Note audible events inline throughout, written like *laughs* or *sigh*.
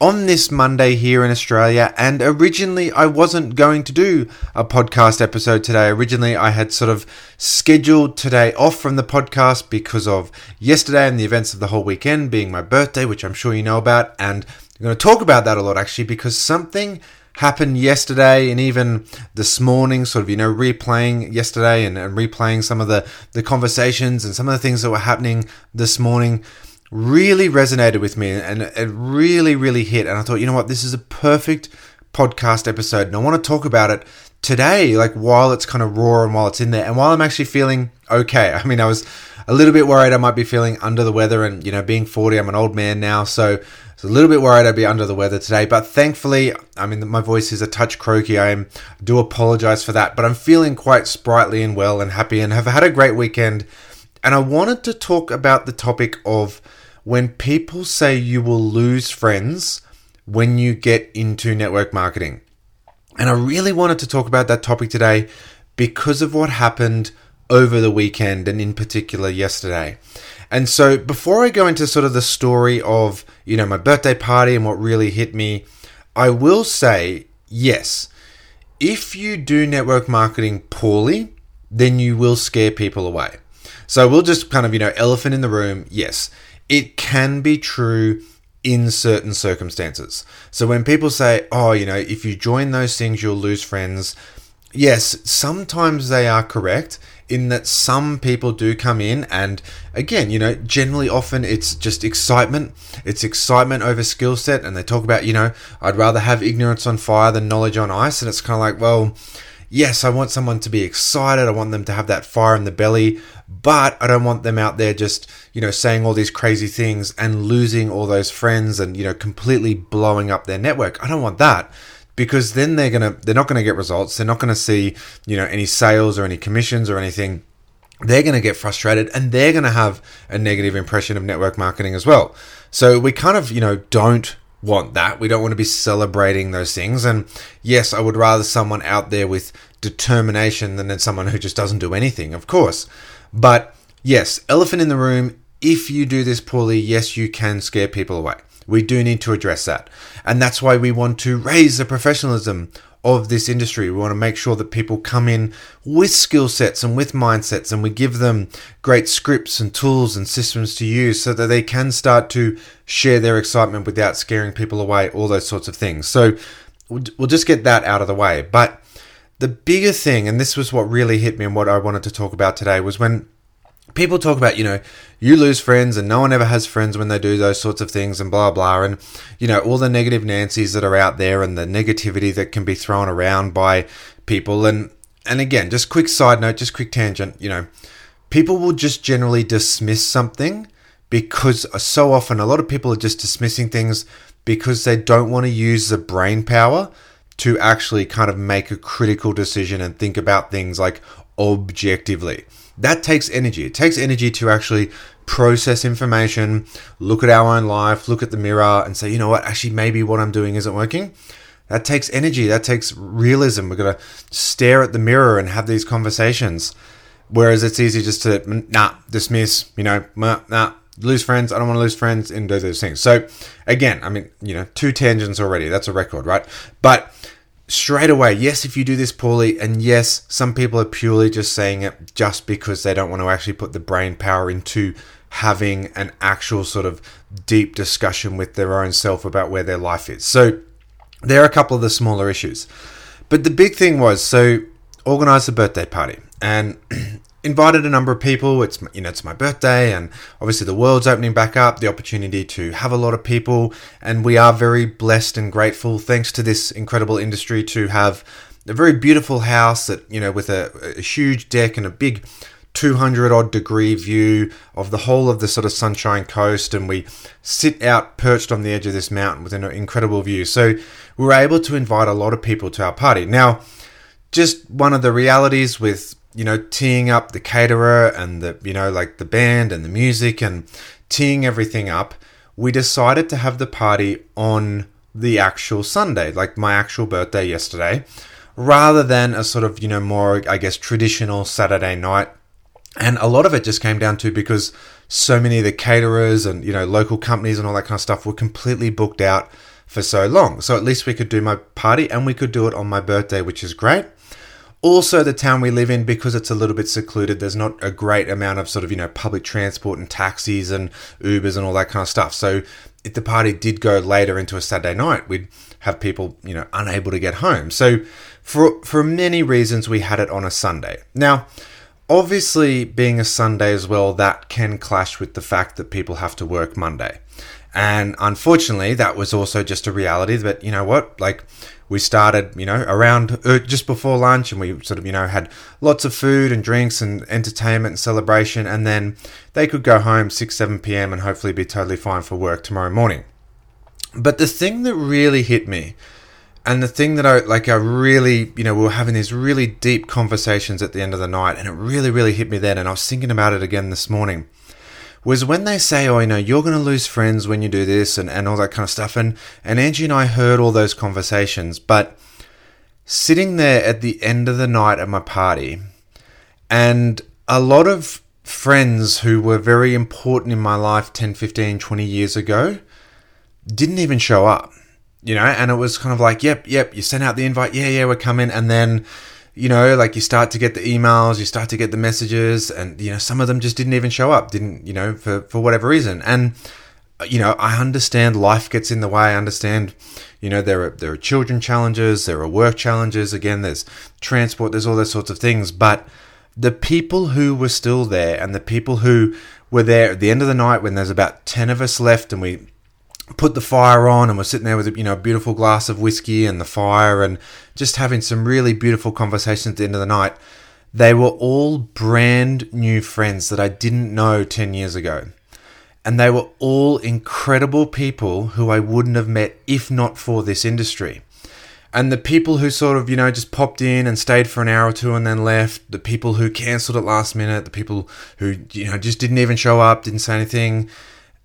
on this Monday here in Australia. And originally, I wasn't going to do a podcast episode today. Originally, I had sort of scheduled today off from the podcast because of yesterday and the events of the whole weekend being my birthday, which I'm sure you know about. And I'm going to talk about that a lot actually because something happened yesterday and even this morning, sort of, you know, replaying yesterday and, and replaying some of the, the conversations and some of the things that were happening this morning really resonated with me and it really, really hit. And I thought, you know what, this is a perfect podcast episode. And I want to talk about it today, like while it's kind of raw and while it's in there and while I'm actually feeling okay. *laughs* I mean, I was a little bit worried I might be feeling under the weather and, you know, being 40, I'm an old man now. So I was a little bit worried I'd be under the weather today. But thankfully, I mean, my voice is a touch croaky. I am, do apologize for that. But I'm feeling quite sprightly and well and happy and have had a great weekend. And I wanted to talk about the topic of when people say you will lose friends when you get into network marketing. And I really wanted to talk about that topic today because of what happened over the weekend and in particular yesterday. And so before I go into sort of the story of, you know, my birthday party and what really hit me, I will say, yes, if you do network marketing poorly, then you will scare people away. So we'll just kind of, you know, elephant in the room. Yes, it can be true in certain circumstances. So when people say, oh, you know, if you join those things, you'll lose friends. Yes, sometimes they are correct in that some people do come in and again, you know, generally often it's just excitement. It's excitement over skill set and they talk about, you know, I'd rather have ignorance on fire than knowledge on ice and it's kind of like, well, yes, I want someone to be excited. I want them to have that fire in the belly, but I don't want them out there just, you know, saying all these crazy things and losing all those friends and, you know, completely blowing up their network. I don't want that because then they're going to, they're not going to get results. They're not going to see, you know, any sales or any commissions or anything. They're going to get frustrated and they're going to have a negative impression of network marketing as well. So we kind of, you know, don't want that. We don't want to be celebrating those things. And yes, I would rather someone out there with determination than someone who just doesn't do anything, of course. But yes, elephant in the room. If you do this poorly, yes, you can scare people away. We do need to address that. And that's why we want to raise the professionalism of this industry. We want to make sure that people come in with skill sets and with mindsets, and we give them great scripts and tools and systems to use so that they can start to share their excitement without scaring people away, all those sorts of things. So we'll just get that out of the way. But the bigger thing, and this was what really hit me and what I wanted to talk about today, was when people talk about, you know, you lose friends and no one ever has friends when they do those sorts of things and blah, blah. And, you know, all the negative Nancy's that are out there and the negativity that can be thrown around by people. And, and again, just quick side note, just quick tangent, you know, people will just generally dismiss something because so often a lot of people are just dismissing things because they don't want to use the brain power to actually kind of make a critical decision and think about things like objectively. That takes energy. It takes energy to actually process information, look at our own life, look at the mirror, and say, you know what, actually, maybe what I'm doing isn't working. That takes energy. That takes realism. We're going to stare at the mirror and have these conversations. Whereas it's easy just to, nah, dismiss, you know, nah, lose friends. I don't want to lose friends and do those things. So, again, I mean, you know, two tangents already. That's a record, right? But straight away, yes, if you do this poorly, and yes, some people are purely just saying it just because they don't want to actually put the brain power into having an actual sort of deep discussion with their own self about where their life is. So, there are a couple of the smaller issues. But the big thing was so organize a birthday party. And *clears throat* invited a number of people. It's you know it's my birthday, and obviously the world's opening back up. The opportunity to have a lot of people, and we are very blessed and grateful, thanks to this incredible industry, to have a very beautiful house that you know with a, a huge deck and a big 200 odd degree view of the whole of the sort of sunshine coast and we sit out perched on the edge of this mountain with an incredible view so we were able to invite a lot of people to our party now just one of the realities with you know teeing up the caterer and the you know like the band and the music and teeing everything up we decided to have the party on the actual sunday like my actual birthday yesterday rather than a sort of you know more i guess traditional saturday night. And a lot of it just came down to because so many of the caterers and you know local companies and all that kind of stuff were completely booked out for so long. So at least we could do my party and we could do it on my birthday which is great also the town we live in because it's a little bit secluded there's not a great amount of sort of you know public transport and taxis and ubers and all that kind of stuff. So if the party did go later into a saturday night. We'd have people you know unable to get home. So for for many reasons we had it on a sunday. Now obviously being a sunday as well that can clash with the fact that people have to work monday and unfortunately that was also just a reality that you know what like we started, you know, around uh, just before lunch, and we sort of, you know, had lots of food and drinks and entertainment and celebration, and then they could go home 6, 7 p.m. and hopefully be totally fine for work tomorrow morning. But the thing that really hit me, and the thing that I like, I really, you know, we were having these really deep conversations at the end of the night, and it really, really hit me then. And I was thinking about it again this morning was when they say, oh, you know, you're going to lose friends when you do this and, and all that kind of stuff. And, and Angie and I heard all those conversations, but sitting there at the end of the night at my party, and a lot of friends who were very important in my life 10, 15, 20 years ago didn't even show up, you know, and it was kind of like, yep, yep, you sent out the invite, yeah, yeah, we're coming. And then, you know, like you start to get the emails, you start to get the messages, and you know, some of them just didn't even show up, didn't you know, for for whatever reason. And uh, you know, I understand life gets in the way. I understand, you know, there are there are children challenges, there are work challenges. Again, there's transport, there's all those sorts of things. But the people who were still there, and the people who were there at the end of the night when there's about ten of us left, and we put the fire on and we're sitting there with you know a beautiful glass of whiskey and the fire and just having some really beautiful conversations at the end of the night. They were all brand new friends that I didn't know 10 years ago. And they were all incredible people who I wouldn't have met if not for this industry. And the people who sort of you know just popped in and stayed for an hour or two and then left the people who cancelled at last minute the people who you know just didn't even show up didn't say anything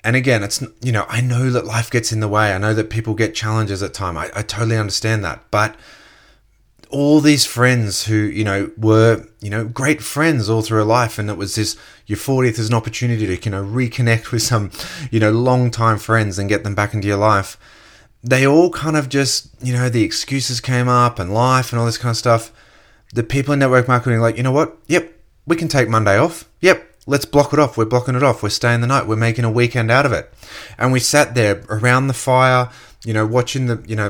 and again, it's you know I know that life gets in the way. I know that people get challenges at time. I, I totally understand that, but all these friends who you know were you know great friends all through life and it was this your 40th is an opportunity to you know reconnect *laughs* with some you know long time friends and get them back into your life. They all kind of just you know the excuses came up and life and all this kind of stuff. The people in network marketing like you know what? Yep we can take monday off. Yep let's block it off. We're blocking it off. We're staying the night. We're making a weekend out of it. And we sat there around the fire, you know, watching the, you know,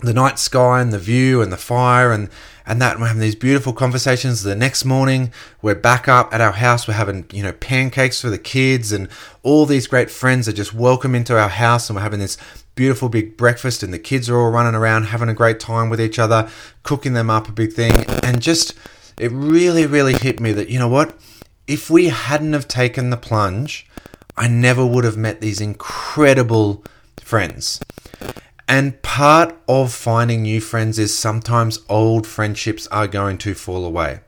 the night sky and the view and the fire and and that we're having these beautiful conversations the next morning we're back up at our house we're having you know pancakes for the kids and all these great friends are just welcome into our house and we're having this beautiful big breakfast and the kids are all running around having a great time with each other cooking them up a big thing and just it really really hit me that you know what if we hadn't have taken the plunge, I never would have met these incredible friends. And part of finding new friends is sometimes old friendships are going to fall away.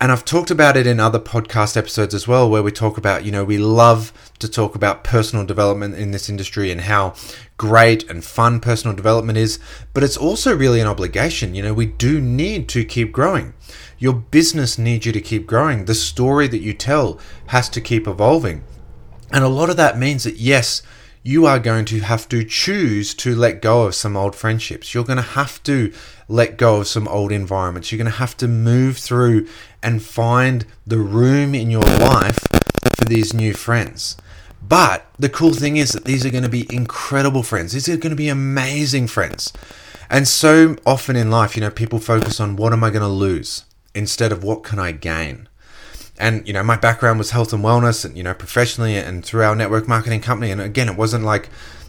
And I've talked about it in other podcast episodes as well, where we talk about, you know, we love to talk about personal development in this industry and how great and fun personal development is, but it's also really an obligation. You know, we do need to keep growing. Your business needs you to keep growing. The story that you tell has to keep evolving. And a lot of that means that, yes, you are going to have to choose to let go of some old friendships. You're going to have to let go of some old environments. You're going to have to move through and find the room in your life for these new friends. But the cool thing is that these are going to be incredible friends. These are going to be amazing friends. And so often in life, you know, people focus on what am I going to lose? Instead of what can I gain. And you know, my background was health and wellness, and you know, professionally and through our network marketing company. And again, it wasn't like,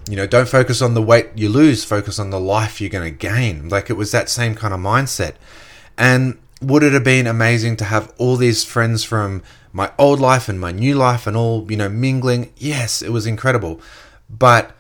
you know, don't focus on the weight you lose, focus on the life you're going to gain. Like it was that same kind of mindset. And would it have been amazing to have all these friends from my old life and my new life and all, you know, mingling? Yes, it was incredible. But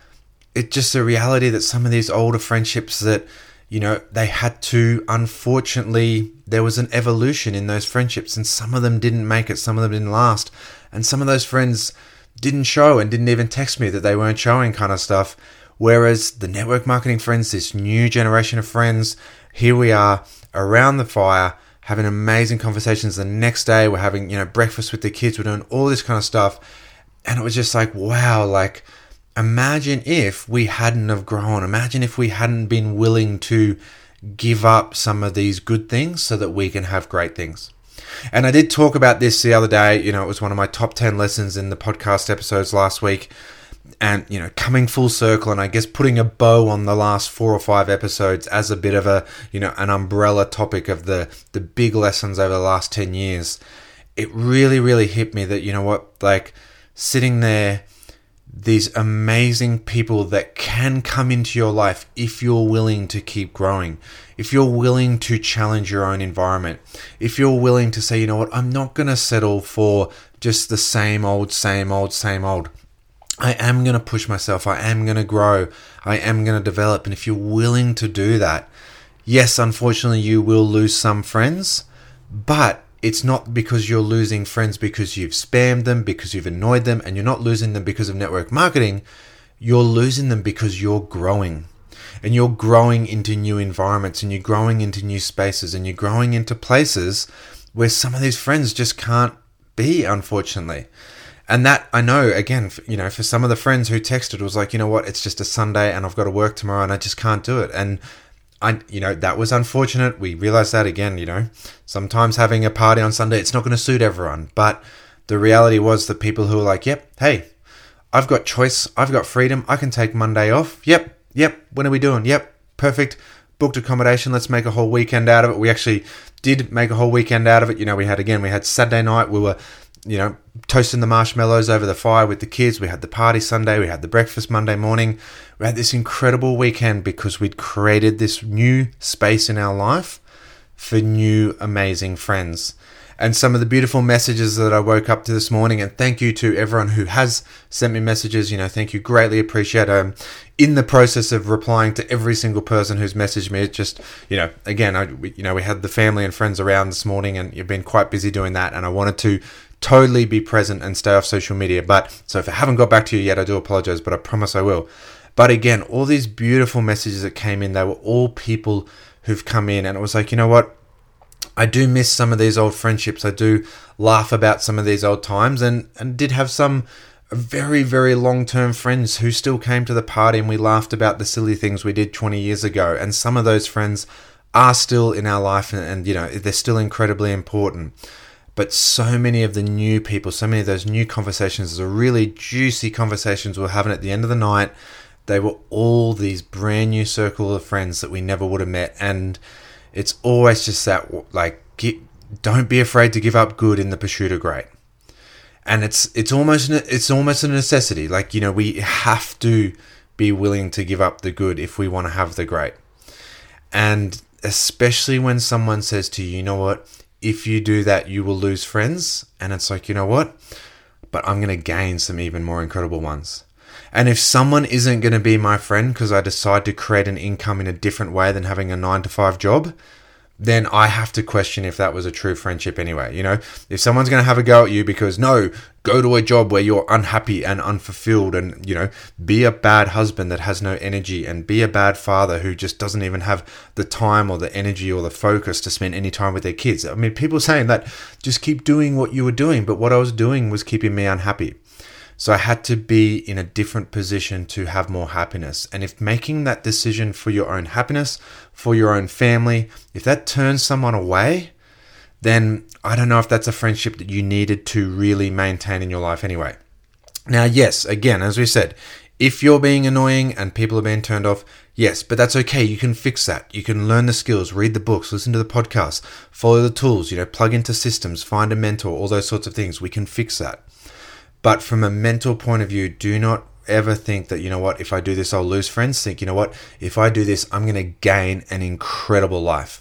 it's just a reality that some of these older friendships that you know, they had to, unfortunately, there was an evolution in those friendships, and some of them didn't make it, some of them didn't last. And some of those friends didn't show and didn't even text me that they weren't showing, kind of stuff. Whereas the network marketing friends, this new generation of friends, here we are around the fire having amazing conversations the next day. We're having, you know, breakfast with the kids. We're doing all this kind of stuff. And it was just like, wow, like, imagine if we hadn't have grown. Imagine if we hadn't been willing to give up some of these good things so that we can have great things. And I did talk about this the other day. You know, it was one of my top 10 lessons in the podcast episodes last week. And, you know, coming full circle and I guess putting a bow on the last four or five episodes as a bit of a, you know, an umbrella topic of the, the big lessons over the last 10 years. It really, really hit me that, you know what, like sitting there these amazing people that can come into your life if you're willing to keep growing, if you're willing to challenge your own environment, if you're willing to say, you know what, I'm not going to settle for just the same old, same old, same old. I am going to push myself. I am going to grow. I am going to develop. And if you're willing to do that, yes, unfortunately, you will lose some friends, but it's not because you're losing friends because you've spammed them, because you've annoyed them, and you're not losing them because of network marketing. You're losing them because you're growing. And you're growing into new environments and you're growing into new spaces and you're growing into places where some of these friends just can't be, unfortunately. And that I know, again, you know, for some of the friends who texted, was like, you know what, it's just a Sunday and I've got to work tomorrow and I just can't do it. And I, you know, that was unfortunate. We realized that again, you know, sometimes having a party on Sunday, it's not going to suit everyone. But the reality was that people who were like, yep, hey, I've got choice, I've got freedom, I can take Monday off. Yep, yep, when are we doing? Yep, perfect. Booked accommodation, let's make a whole weekend out of it. We actually did make a whole weekend out of it. You know, we had again, we had Saturday night, we were you know, toasting the marshmallows over the fire with the kids. We had the party Sunday, we had the breakfast Monday morning. We had this incredible weekend because we'd created this new space in our life for new amazing friends. And some of the beautiful messages that I woke up to this morning, and thank you to everyone who has sent me messages. You know, thank you, greatly appreciate. Um, in the process of replying to every single person who's messaged me, it just, you know, again, I, we, you know, we had the family and friends around this morning, and you've been quite busy doing that, and I wanted to totally be present and stay off social media. But so if I haven't got back to you yet, I do apologize, but I promise I will. But again, all these beautiful messages that came in, they were all people who've come in, and it was like, you know what? I do miss some of these old friendships. I do laugh about some of these old times, and and did have some very very long term friends who still came to the party, and we laughed about the silly things we did 20 years ago. And some of those friends are still in our life, and, and you know they're still incredibly important. But so many of the new people, so many of those new conversations, the really juicy conversations we're having at the end of the night, they were all these brand new circle of friends that we never would have met. And it's always just that, like, get, don't be afraid to give up good in the pursuit of great. And it's it's almost it's almost a necessity. Like you know, we have to be willing to give up the good if we want to have the great. And especially when someone says to you, you know what, if you do that, you will lose friends. And it's like, you know what? But I'm going to gain some even more incredible ones. And if someone isn't going to be my friend because I decide to create an income in a different way than having a nine to five job, then I have to question if that was a true friendship anyway. You know, if someone's going to have a go at you because no, go to a job where you're unhappy and unfulfilled and, you know, be a bad husband that has no energy and be a bad father who just doesn't even have the time or the energy or the focus to spend any time with their kids. I mean, people saying that just keep doing what you were doing, but what I was doing was keeping me unhappy. So I had to be in a different position to have more happiness. And if making that decision for your own happiness, for your own family, if that turns someone away, then I don't know if that's a friendship that you needed to really maintain in your life anyway. Now, yes, again, as we said, if you're being annoying and people are being turned off, yes, but that's okay. You can fix that. You can learn the skills, read the books, listen to the podcasts, follow the tools, you know, plug into systems, find a mentor, all those sorts of things. We can fix that. But from a mental point of view, do not ever think that, you know what, if I do this, I'll lose friends. Think, you know what, if I do this, I'm going to gain an incredible life.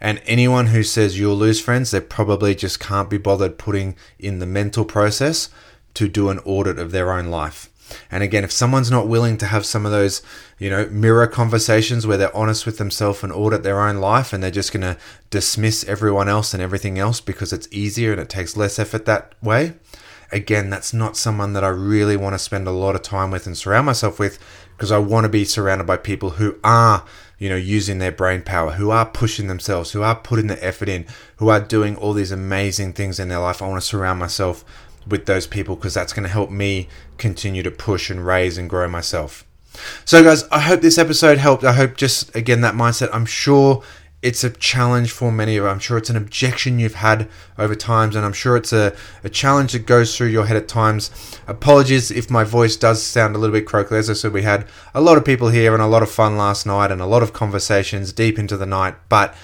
And anyone who says you'll lose friends, they probably just can't be bothered putting in the mental process to do an audit of their own life. And again, if someone's not willing to have some of those, you know, mirror conversations where they're honest with themselves and audit their own life and they're just going to dismiss everyone else and everything else because it's easier and it takes less effort that way, again, that's not someone that I really want to spend a lot of time with and surround myself with because I want to be surrounded by people who are, you know, using their brain power, who are pushing themselves, who are putting the effort in, who are doing all these amazing things in their life. I want to surround myself with those people because that's going to help me continue to push and raise and grow myself. So, guys, I hope this episode helped. I hope just again that mindset. I'm sure it's a challenge for many of. I'm sure it's an objection you've had over times, and I'm sure it's a, a challenge that goes through your head at times. Apologies if my voice does sound a little bit croaky. As I said, we had a lot of people here and a lot of fun last night and a lot of conversations deep into the night, but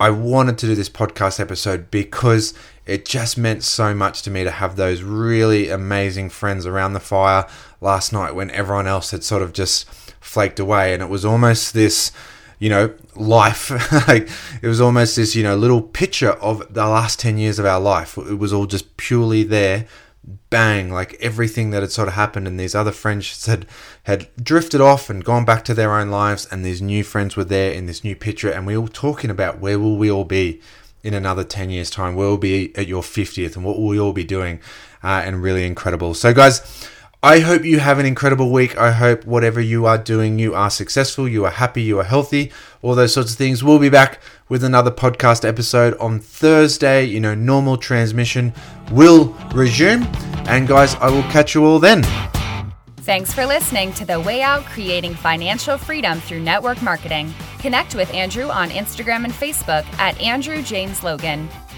I wanted to do this podcast episode because it just meant so much to me to have those really amazing friends around the fire last night when everyone else had sort of just flaked away. And it was almost this, you know, life. *laughs* like it was almost this, you know, little picture of the last 10 years of our life. It was all just purely there bang, like everything that had sort of happened, and these other friends had had drifted off and gone back to their own lives, and these new friends were there in this new picture, and we were talking about where will we all be in another 10 years time? Where we'll be at your 50th and what will we all be doing? Uh, and really incredible. So guys I hope you have an incredible week. I hope whatever you are doing, you are successful, you are happy, you are healthy, all those sorts of things. We'll be back with another podcast episode on Thursday. You know, normal transmission will resume. And guys, I will catch you all then. Thanks for listening to The Way Out Creating Financial Freedom Through Network Marketing. Connect with Andrew on Instagram and Facebook at Andrew James Logan.